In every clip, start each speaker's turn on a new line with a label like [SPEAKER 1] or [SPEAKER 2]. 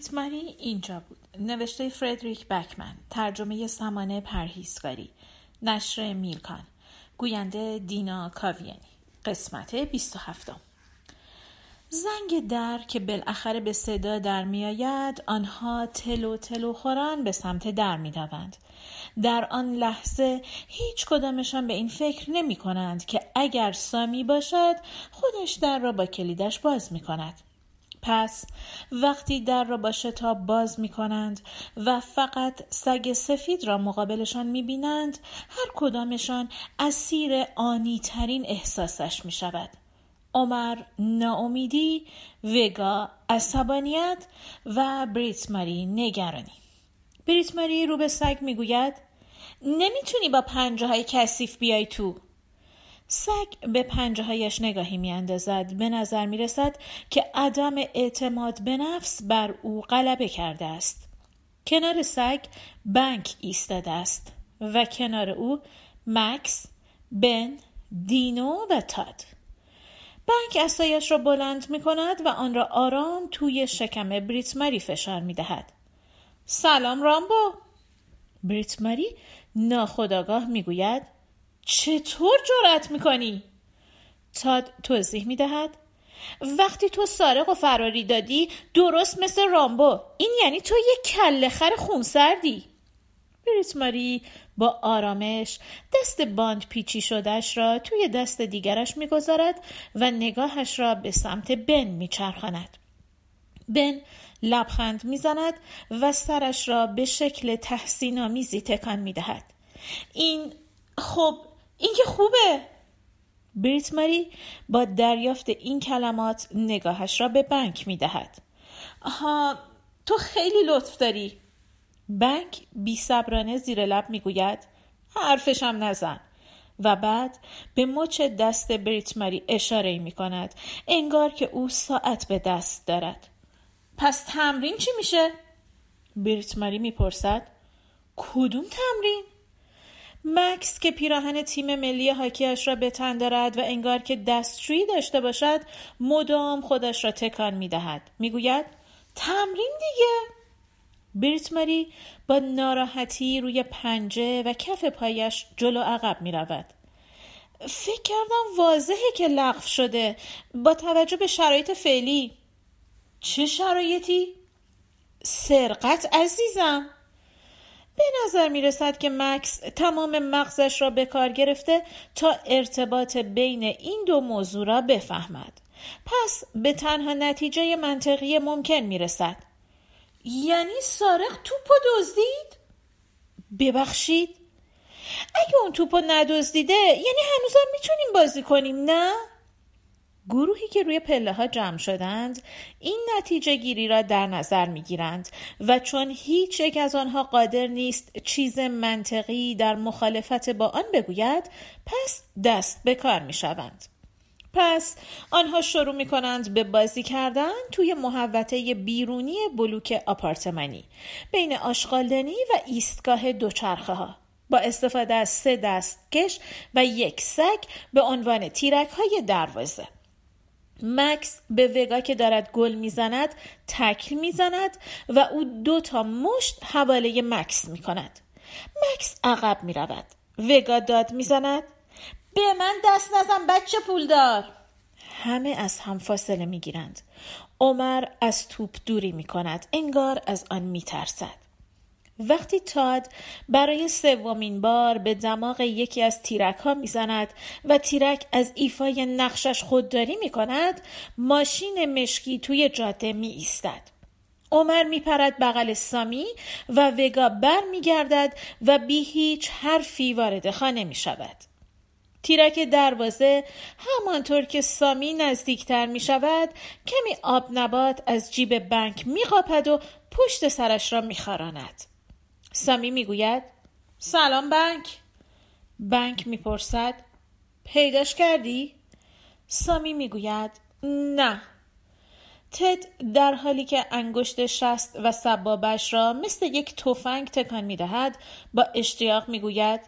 [SPEAKER 1] بریت ماری اینجا بود. نوشته فردریک بکمن ترجمه سمانه پرهیزکاری نشر میلکان. گوینده دینا کاویانی. قسمت 27 زنگ در که بالاخره به صدا در میآید آنها تلو تلو خوران به سمت در می‌دوند. در آن لحظه هیچ کدامشان به این فکر نمی کنند که اگر سامی باشد خودش در را با کلیدش باز می کند پس وقتی در را با شتاب باز می کنند و فقط سگ سفید را مقابلشان می بینند هر کدامشان اسیر آنی ترین احساسش می شود. عمر ناامیدی، وگا عصبانیت و بریت ماری نگرانی. بریت ماری رو به سگ می گوید نمی‌تونی با پنجه های کثیف بیای تو. سگ به پنجه هایش نگاهی می اندازد. به نظر می رسد که عدم اعتماد به نفس بر او غلبه کرده است. کنار سگ بنک ایستاده است و کنار او مکس، بن، دینو و تاد. بنک اسایش را بلند می کند و آن را آرام توی شکم بریت مری فشار می دهد. سلام رامبو بریت مری ناخداگاه می گوید چطور جرأت می‌کنی؟ تاد توضیح می‌دهد. وقتی تو سارق و فراری دادی درست مثل رامبو. این یعنی تو یک کله خر خونسردی. بریت ماری با آرامش دست باند پیچی شدهش را توی دست دیگرش می‌گذارد و نگاهش را به سمت بن میچرخاند. بن لبخند می‌زند و سرش را به شکل تحسین آمیزی تکان می‌دهد. این خب این که خوبه بریت ماری با دریافت این کلمات نگاهش را به بنک می دهد. آها تو خیلی لطف داری بنک بی صبرانه زیر لب می گوید حرفشم نزن و بعد به مچ دست بریت ماری اشاره می کند انگار که او ساعت به دست دارد پس تمرین چی میشه؟ بریت ماری می‌پرسد کدوم تمرین؟ مکس که پیراهن تیم ملی هاکیش را به تن دارد و انگار که دستشویی داشته باشد مدام خودش را تکان می دهد می گوید تمرین دیگه؟ بریت ماری با ناراحتی روی پنجه و کف پایش جلو عقب می رود. فکر کردم واضحه که لغو شده. با توجه به شرایط فعلی. چه شرایطی؟ سرقت عزیزم. به نظر می رسد که مکس تمام مغزش را به کار گرفته تا ارتباط بین این دو موضوع را بفهمد. پس به تنها نتیجه منطقی ممکن می رسد. یعنی سارق توپو دزدید؟ ببخشید؟ اگه اون توپو ندزدیده یعنی هنوزم می‌تونیم بازی کنیم نه؟ گروهی که روی پله ها جمع شدند این نتیجه گیری را در نظر می گیرند و چون هیچ یک از آنها قادر نیست چیز منطقی در مخالفت با آن بگوید پس دست به کار می شوند. پس آنها شروع می کنند به بازی کردن توی محوطه بیرونی بلوک آپارتمانی بین آشغالدنی و ایستگاه دوچرخه ها با استفاده از سه دستکش و یک سگ به عنوان تیرک های دروازه مکس به وگا که دارد گل می‌زند تکل می‌زند و او دو تا مشت حواله مکس می کند. مکس عقب می رود. وگا داد می‌زند به من دست نزن بچه پولدار همه از هم فاصله می گیرند. عمر از توپ دوری می کند. انگار از آن می ترسد. وقتی تاد برای سومین بار به دماغ یکی از تیرک ها می‌زند و تیرک از ایفای نقشش خودداری می کند ماشین مشکی توی جاده می ایستد. عمر می پرد بغل سامی و وگا بر می گردد و بی هیچ حرفی وارد خانه می شود. تیرک دروازه همانطور که سامی نزدیکتر می شود کمی آب نبات از جیب بنک می و پشت سرش را می خاراند. سامی می‌گوید سلام بنک. بنک می‌پرسد پیداش کردی؟ سامی می‌گوید نه. تد در حالی که انگشت شست و سبابش را مثل یک تفنگ تکان می‌دهد با اشتیاق می‌گوید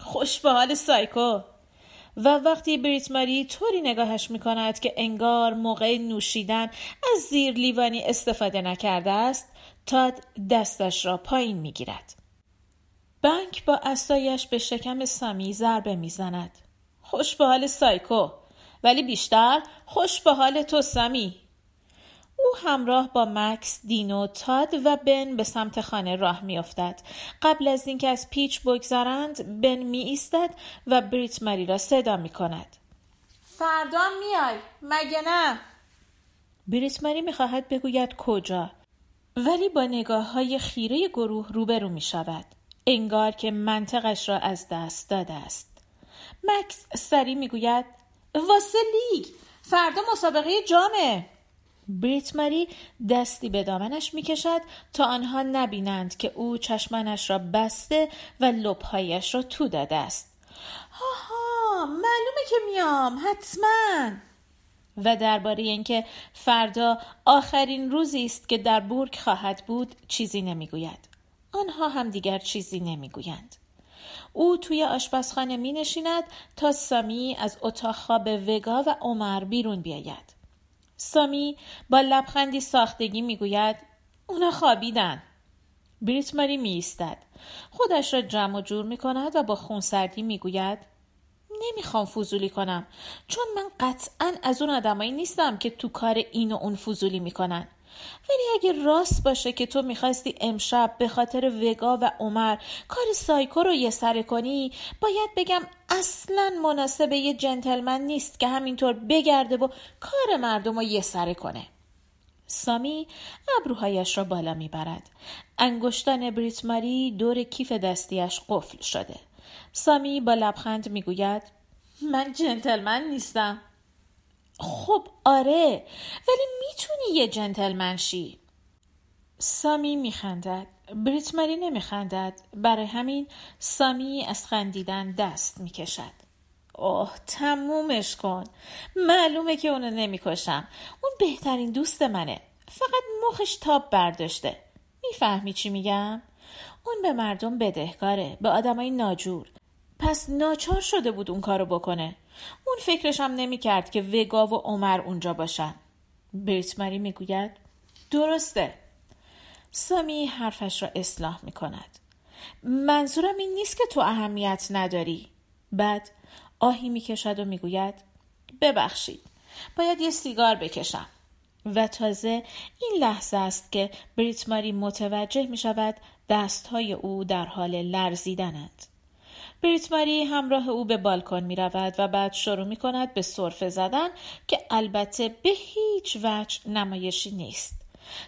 [SPEAKER 1] خوش به حال سایکو. و وقتی بریت ماری طوری نگاهش می کند که انگار موقع نوشیدن از زیر لیوانی استفاده نکرده است تاد دستش را پایین می گیرد. بنک با استایش به شکم سامی ضربه می‌زند. خوش به حال سایکو ولی بیشتر خوش به حال تو سامی او همراه با مکس، دینو، تاد و بن به سمت خانه راه میافتد. قبل از اینکه از پیچ بگذرند بن می ایستد و بریت مری را صدا می کند. فردا میای مگه نه؟ بریت مری می خواهد بگوید کجا ولی با نگاه های خیره گروه روبرو می شود. انگار که منطقش را از دست داده است. مکس سری می گوید واسه لیگ فردا مسابقه جامه بریت مری دستی به دامنش می کشد تا آنها نبینند که او چشمانش را بسته و لبهایش را تو داده است. ها معلومه که میام حتما. و درباره اینکه فردا آخرین روزی است که در بورگ خواهد بود چیزی نمی‌گوید. آنها هم دیگر چیزی نمی‌گویند. او توی آشپزخانه می نشیند تا سامی از اتاق خواب وگا و عمر بیرون بیاید. سامی با لبخندی ساختگی می‌گوید اونا خوابیدن بریت ماری می ایستد. خودش را جمع و جور می کند و با خونسردی می گوید نمی‌خوام فضولی کنم چون من قطعا از اون آدمایی نیستم که تو کار این و اون فضولی می‌کنن ولی اگه راست باشه که تو می‌خواستی امشب به خاطر وگا و عمر کار سایکو رو یه سره کنی باید بگم اصلا مناسب یه جنتلمن نیست که همینطور بگرده و کار مردم رو یه سره کنه. سامی ابروهایش را بالا می‌برد. انگشتان بریت ماری دور کیف دستیش قفل شده. سامی با لبخند می‌گوید من جنتلمن نیستم. خب آره ولی می‌تونی یه جنتلمن شی. سامی میخندد. بریت ماری نمیخندد. برای همین سامی از خندیدن دست می‌کشد. اوه تمومش کن. معلومه که اونو نمی‌کشم. اون بهترین دوست منه. فقط مخش تاب برداشته. می‌فهمی چی میگم؟ اون به مردم بدهکاره. به آدمای ناجور. پس ناچار شده بود اون کارو بکنه. اون فکرش هم نمی کرد که وگا و عمر اونجا باشن. بریت مری می‌گوید درسته. سامی حرفش را اصلاح می کند منظورم این نیست که تو اهمیت نداری. بعد آهی می کشد و می‌گوید ببخشید باید یه سیگار بکشم. و تازه این لحظه است که بریت ماری متوجه می شود دستهای او در حال لرزیدنند. بریت ماری همراه او به بالکن می رود و بعد شروع می کند به صرفه زدن که البته به هیچ وجه نمایشی نیست.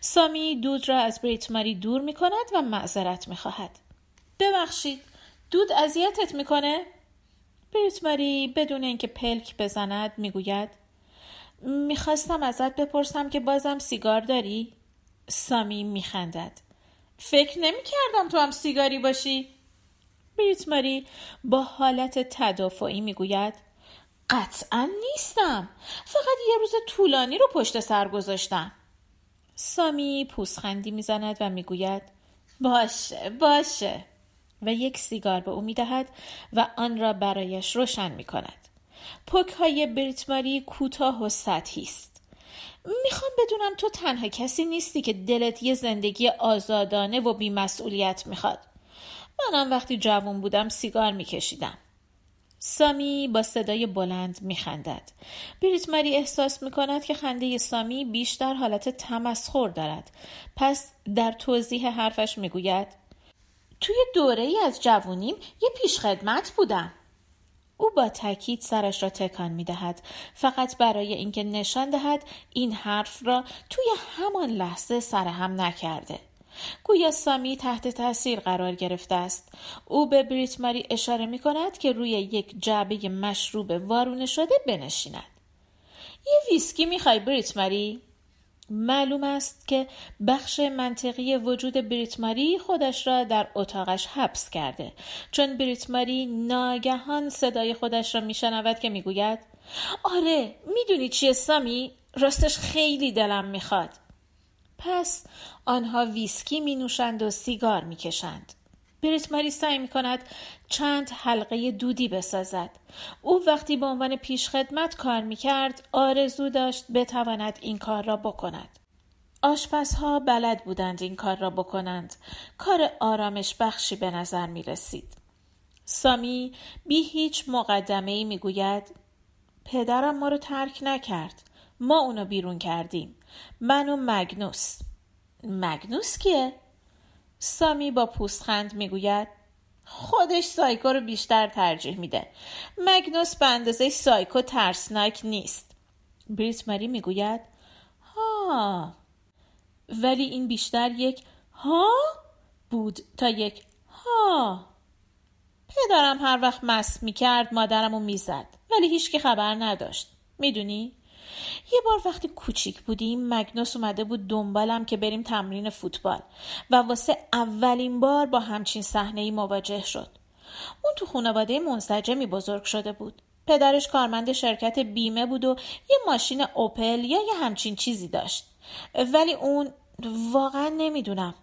[SPEAKER 1] سامی دود را از بریت ماری دور می کند و معذرت می خواهد. ببخشید دود اذیتت می‌کنه؟ بریت ماری بدون اینکه پلک بزند می‌گوید می‌خواستم ازت بپرسم که بازم سیگار داری؟ سامی میخندد فکر نمی‌کردم تو هم سیگاری باشی؟ بریت ماری با حالت تدافعی می‌گوید قطعا نیستم فقط یه روز طولانی رو پشت سر گذاشتم سامی پوسخندی می‌زند و می‌گوید باشه باشه و یک سیگار به او می‌دهد و آن را برایش روشن می کند. پک های بریتماری کوتاه و سطحی است. می‌خوام بدونم تو تنها کسی نیستی که دلت یه زندگی آزادانه و بیمسئولیت می‌خواد. منم وقتی جوان بودم سیگار میکشیدم. سامی با صدای بلند میخندد. بریت مری احساس می‌کند که خنده سامی بیشتر حالت تمسخر دارد. پس در توضیح حرفش می‌گوید توی دوره ای از جوونیم یه پیشخدمت بودم. او با تاکید سرش را تکان می دهد فقط برای اینکه نشان دهد این حرف را توی همان لحظه سرهم نکرده. گویا سامی تحت تاثیر قرار گرفته است. او به بریت ماری اشاره می کند که روی یک جعبه مشروب وارونه شده بنشیند. یه ویسکی می‌خوای بریت ماری معلوم است که بخش منطقی وجود بریت ماری خودش را در اتاقش حبس کرده. چون بریت ماری ناگهان صدای خودش را میشنود که می‌گوید آره می‌دونی چیه سامی؟ راستش خیلی دلم می‌خواد. پس آنها ویسکی می نوشند و سیگار می کشند. بریت ماری سعی می کند چند حلقه دودی بسازد. او وقتی به عنوان پیشخدمت کار می کرد آرزو داشت بتواند این کار را بکند. آشپزها بلد بودند این کار را بکنند. کار آرامش بخشی به نظر می رسید. سامی بی هیچ مقدمه ای می گوید پدرم ما رو ترک نکرد. ما اونو بیرون کردیم. من و مگنوس. مگنوس کیه؟ سامی با پوستخند می‌گوید خودش سایکو رو بیشتر ترجیح میده. مگنوس به اندازه سایکو ترسناک نیست. بریت ماری می‌گوید ها. ولی این بیشتر یک ها بود تا یک ها. پدرم هر وقت مست می‌کرد مادرمو می‌زد ولی هیچکی خبر نداشت. می‌دونی؟ یه بار وقتی کوچیک بودیم مگنوس اومده بود دنبالم که بریم تمرین فوتبال و واسه اولین بار با همچین صحنه ای مواجه شد. اون تو خانواده منسجمی بزرگ شده بود. پدرش کارمند شرکت بیمه بود و یه ماشین اوپل یا یه همچین چیزی داشت. ولی اون واقعا نمی‌دونم.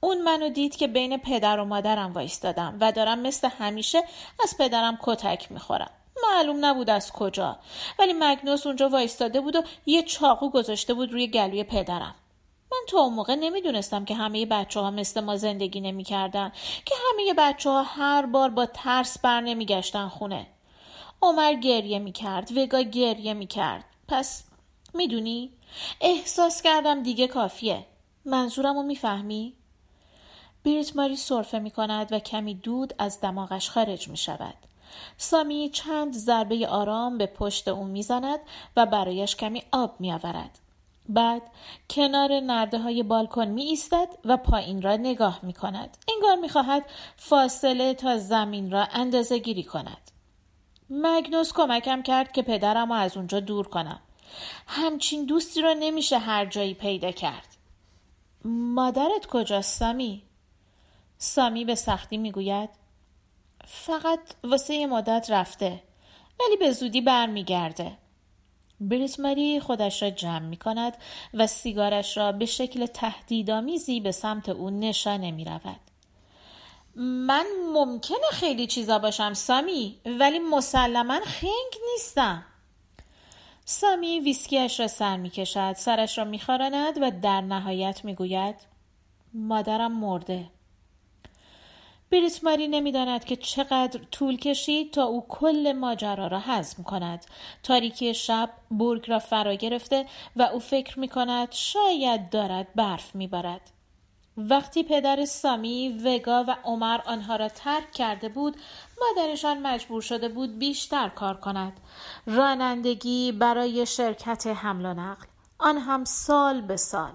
[SPEAKER 1] اون منو دید که بین پدر و مادرم وایستادم و دارم مثل همیشه از پدرم کتک می‌خورم. معلوم نبود از کجا. ولی مگنوس اونجا وایستاده بود و یه چاقو گذاشته بود روی گلوی پدرم. من تا اون موقع نمی‌دونستم که همه بچه ها مثل ما زندگی نمی‌کردن که همه بچه ها هر بار با ترس بر نمیگشتن خونه. عمر گریه می‌کرد وگا گریه می‌کرد. پس می‌دونی؟ احساس کردم دیگه کافیه. منظورم رو می‌فهمی؟ بیرت ماری صرفه می کند و کمی دود از دماغش خارج می شود. سامی چند ضربه آرام به پشت او می‌زند و برایش کمی آب می آورد. بعد کنار نرده های بالکن می ایستد و پایین را نگاه می کند. انگار می خواهد فاصله تا زمین را اندازه گیری کند. مگنوس کمکم کرد که پدرم را از اونجا دور کنم. همچین دوستی را نمیشه هر جایی پیدا کرد. مادرت کجاست سامی؟ سامی به سختی می‌گوید فقط واسه یه مدت رفته ولی به زودی برمیگرده بریت ماری خودش را جمع می کند و سیگارش را به شکل تهدیدآمیزی به سمت او نشانه می رود. من ممکنه خیلی چیزا باشم سامی ولی مسلما خنگ نیستم. سامی ویسکیش را سر می کشد سرش را می و در نهایت می گوید مادرم مرده. بریت ماری نمی‌داند که چقدر طول کشید تا او کل ماجرا را هضم کند تاریکی شب برگ را فرا گرفته و او فکر می کند شاید دارد برف میبارد وقتی پدر سامی، وگا و عمر آنها را ترک کرده بود، مادرشان مجبور شده بود بیشتر کار کند. رانندگی برای شرکت حمل و نقل، آن هم سال به سال.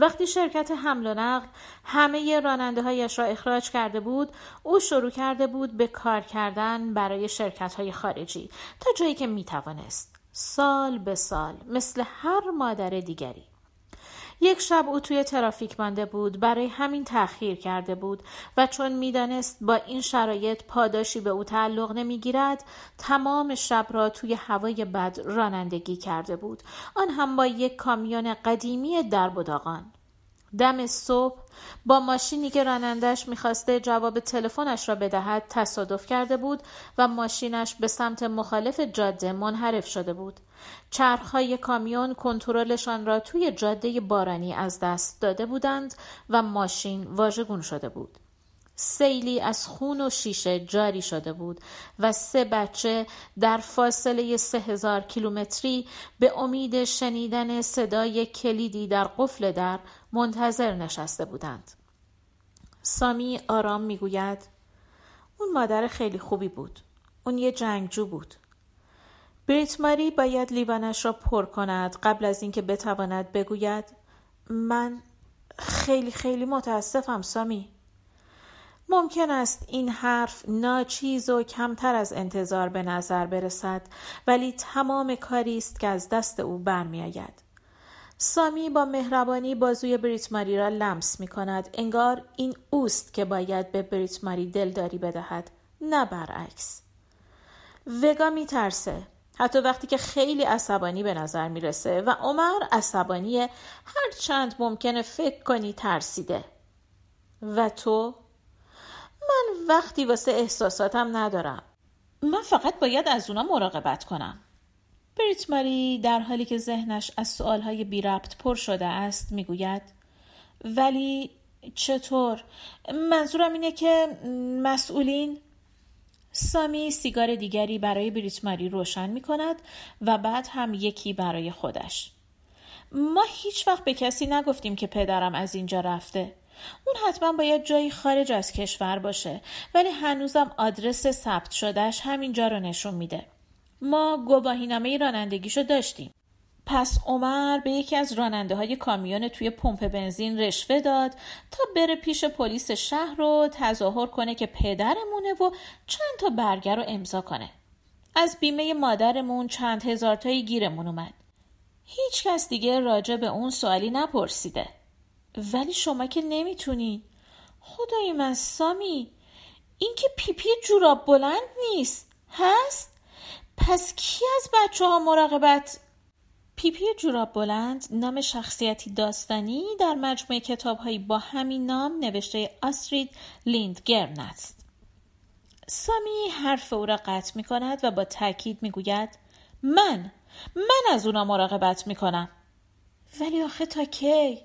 [SPEAKER 1] وقتی شرکت حمل و نقل همه راننده هایش را اخراج کرده بود او شروع کرده بود به کار کردن برای شرکت های خارجی تا جایی که می توانست سال به سال مثل هر مادر دیگری. یک شب او توی ترافیک مانده بود برای همین تأخیر کرده بود و چون می‌دانست با این شرایط پاداشی به او تعلق نمی‌گیرد تمام شب را توی هوای بد رانندگی کرده بود. آن هم با یک کامیون قدیمی در بداغان دم صبح با ماشینی که رانندش می‌خواسته جواب تلفنش را بدهد تصادف کرده بود و ماشینش به سمت مخالف جاده منحرف شده بود. چرخهای کامیون کنترلشان را توی جاده بارانی از دست داده بودند و ماشین واژگون شده بود. سیلی از خون و شیشه جاری شده بود و سه بچه در فاصله سه هزار کیلومتری به امید شنیدن صدای کلیدی در قفل در منتظر نشسته بودند. سامی آرام می‌گوید اون مادر خیلی خوبی بود. اون یه جنگجو بود. بریت ماری باید لیوانش را پر کند قبل از اینکه بتواند بگوید من خیلی خیلی متاسفم سامی. ممکن است این حرف ناچیز و کمتر از انتظار به نظر برسد ولی تمام کاری است که از دست او برمیآید سامی با مهربانی بازوی بریتماری را لمس می کند انگار این اوست که باید به بریتماری دلداری بدهد نه برعکس. وگا می ترسه حتی وقتی که خیلی عصبانی به نظر می‌رسه و عمر عصبانی هر چند ممکنه فکر کنی ترسیده. و تو؟ وقتی واسه احساساتم ندارم. من فقط باید از اونا مراقبت کنم. بریت ماری در حالی که ذهنش از سوالهای بی ربط پر شده است می‌گوید ولی چطور؟ منظورم اینه که مسئولین سامی سیگار دیگری برای بریت ماری روشن می کند و بعد هم یکی برای خودش. ما هیچ وقت به کسی نگفتیم که پدرم از اینجا رفته. اون حتما باید جایی خارج از کشور باشه ولی هنوزم آدرس ثبت شدهش همینجا رو نشون میده. ما گواهینامه رانندگیشو داشتیم پس عمر به یکی از راننده های کامیون توی پمپ بنزین رشوه داد تا بره پیش پلیس شهر رو تظاهر کنه که پدرمونه و چند تا برگه رو امضا کنه. از بیمه مادرمون چند هزار تایی گیرمون اومد. هیچ کس دیگه راجع به اون سوالی نپرسیده. ولی شما که نمی‌تونین. خدای من سامی این که پیپی جوراب بلند نیست. هست؟ پس کی از بچه ها مراقبت پیپی جوراب بلند نام شخصیتی داستانی در مجموعه کتابهایی با همین نام نوشته آسترید لیندگرن است. سامی حرف او را قطع می کند و با تاکید می گوید من من از اونا مراقبت می کنم. ولی آخه تا کی؟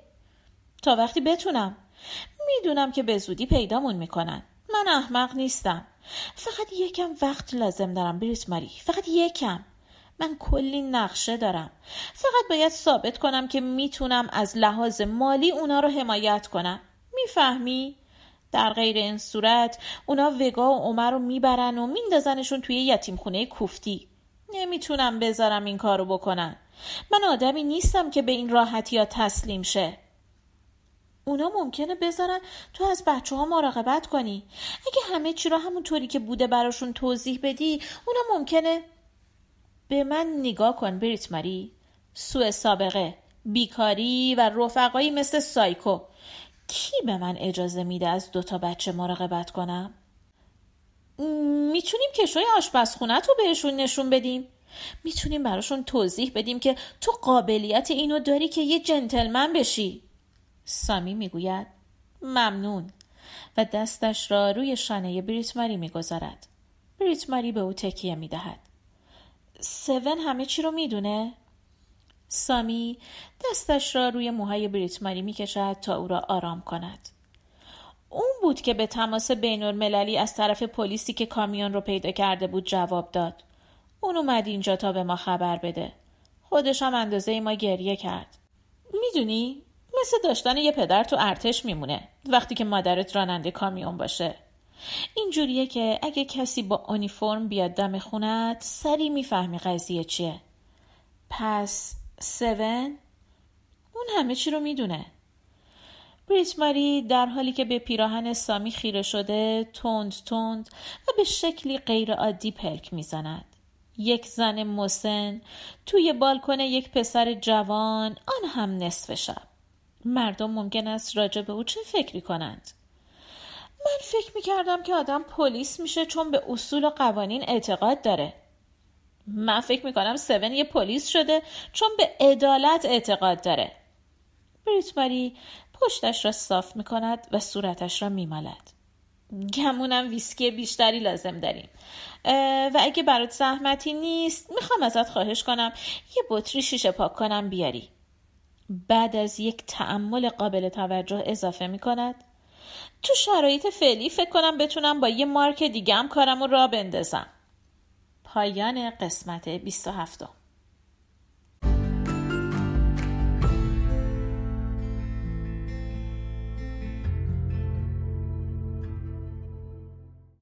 [SPEAKER 1] تا وقتی بتونم. می‌دونم که به زودی پیدامون می‌کنن. من احمق نیستم. فقط یکم وقت لازم دارم بریس ماری. فقط یکم. من کلی نقشه دارم فقط باید ثابت کنم که می‌تونم از لحاظ مالی اونا رو حمایت کنم می‌فهمی؟ در غیر این صورت اونا وگا و عمر رو می‌برن و میندازنشون توی یتیم خونه کوفتی نمی‌تونم بذارم این کارو بکنن من آدمی نیستم که به این راحتی ها تسلیم شه اونا ممکنه بذارن تو از بچه ها مراقبت کنی. اگه همه چی رو همونطوری که بوده براشون توضیح بدی اونا ممکنه به من نگاه کن بریت ماری. سوء سابقه بیکاری و رفقایی مثل سایکو. کی به من اجازه میده از دوتا بچه مراقبت کنم؟ می‌تونیم کشوی آشپزخونه تو بهشون نشون بدیم. می‌تونیم براشون توضیح بدیم که تو قابلیت اینو داری که یه جنتلمن بشی. سامی می‌گوید ممنون و دستش را روی شانه بریت ماری می‌گذارد بریت ماری به او تکیه می‌دهد سون همه چی رو می‌دونه؟ سامی دستش را روی موهای بریتماری می‌کشد تا او را آرام کند. اون بود که به تماس بین المللی از طرف پلیسی که کامیون رو پیدا کرده بود جواب داد. اون اومد اینجا تا به ما خبر بده. خودش هم اندازه ما گریه کرد. می‌دونی؟ مثل داشتن یه پدر تو ارتش میمونه وقتی که مادرت راننده کامیون باشه. اینجوریه که اگه کسی با اونیفرم بیاد دم خونت سری می‌فهمی قضیه چیه. پس سون اون همه چی رو می‌دونه. بریت ماری در حالی که به پیراهن سامی خیره شده تند تند و به شکلی غیر عادی پلک می‌زند. یک زن مسن توی بالکن یک پسر جوان آن هم نصف شب. مردم ممکن است راجع به او چه فکری کنند من فکر می‌کردم که آدم پلیس میشه چون به اصول و قوانین اعتقاد داره. من فکر می‌کنم سون یه پلیس شده چون به عدالت اعتقاد داره. بریت ماری پشتش را صاف می‌کند و صورتش را میمالد. گمونم ویسکی بیشتری لازم داریم. و اگه برات زحمتی نیست می‌خوام ازت خواهش کنم یه بطری شیشه پاک کنم بیاری. بعد از یک تعمل قابل توجه اضافه می‌کند. تو شرایط فعلی فکر کنم بتونم با یه مارک دیگه هم کارم را بندازم. پایان قسمت 27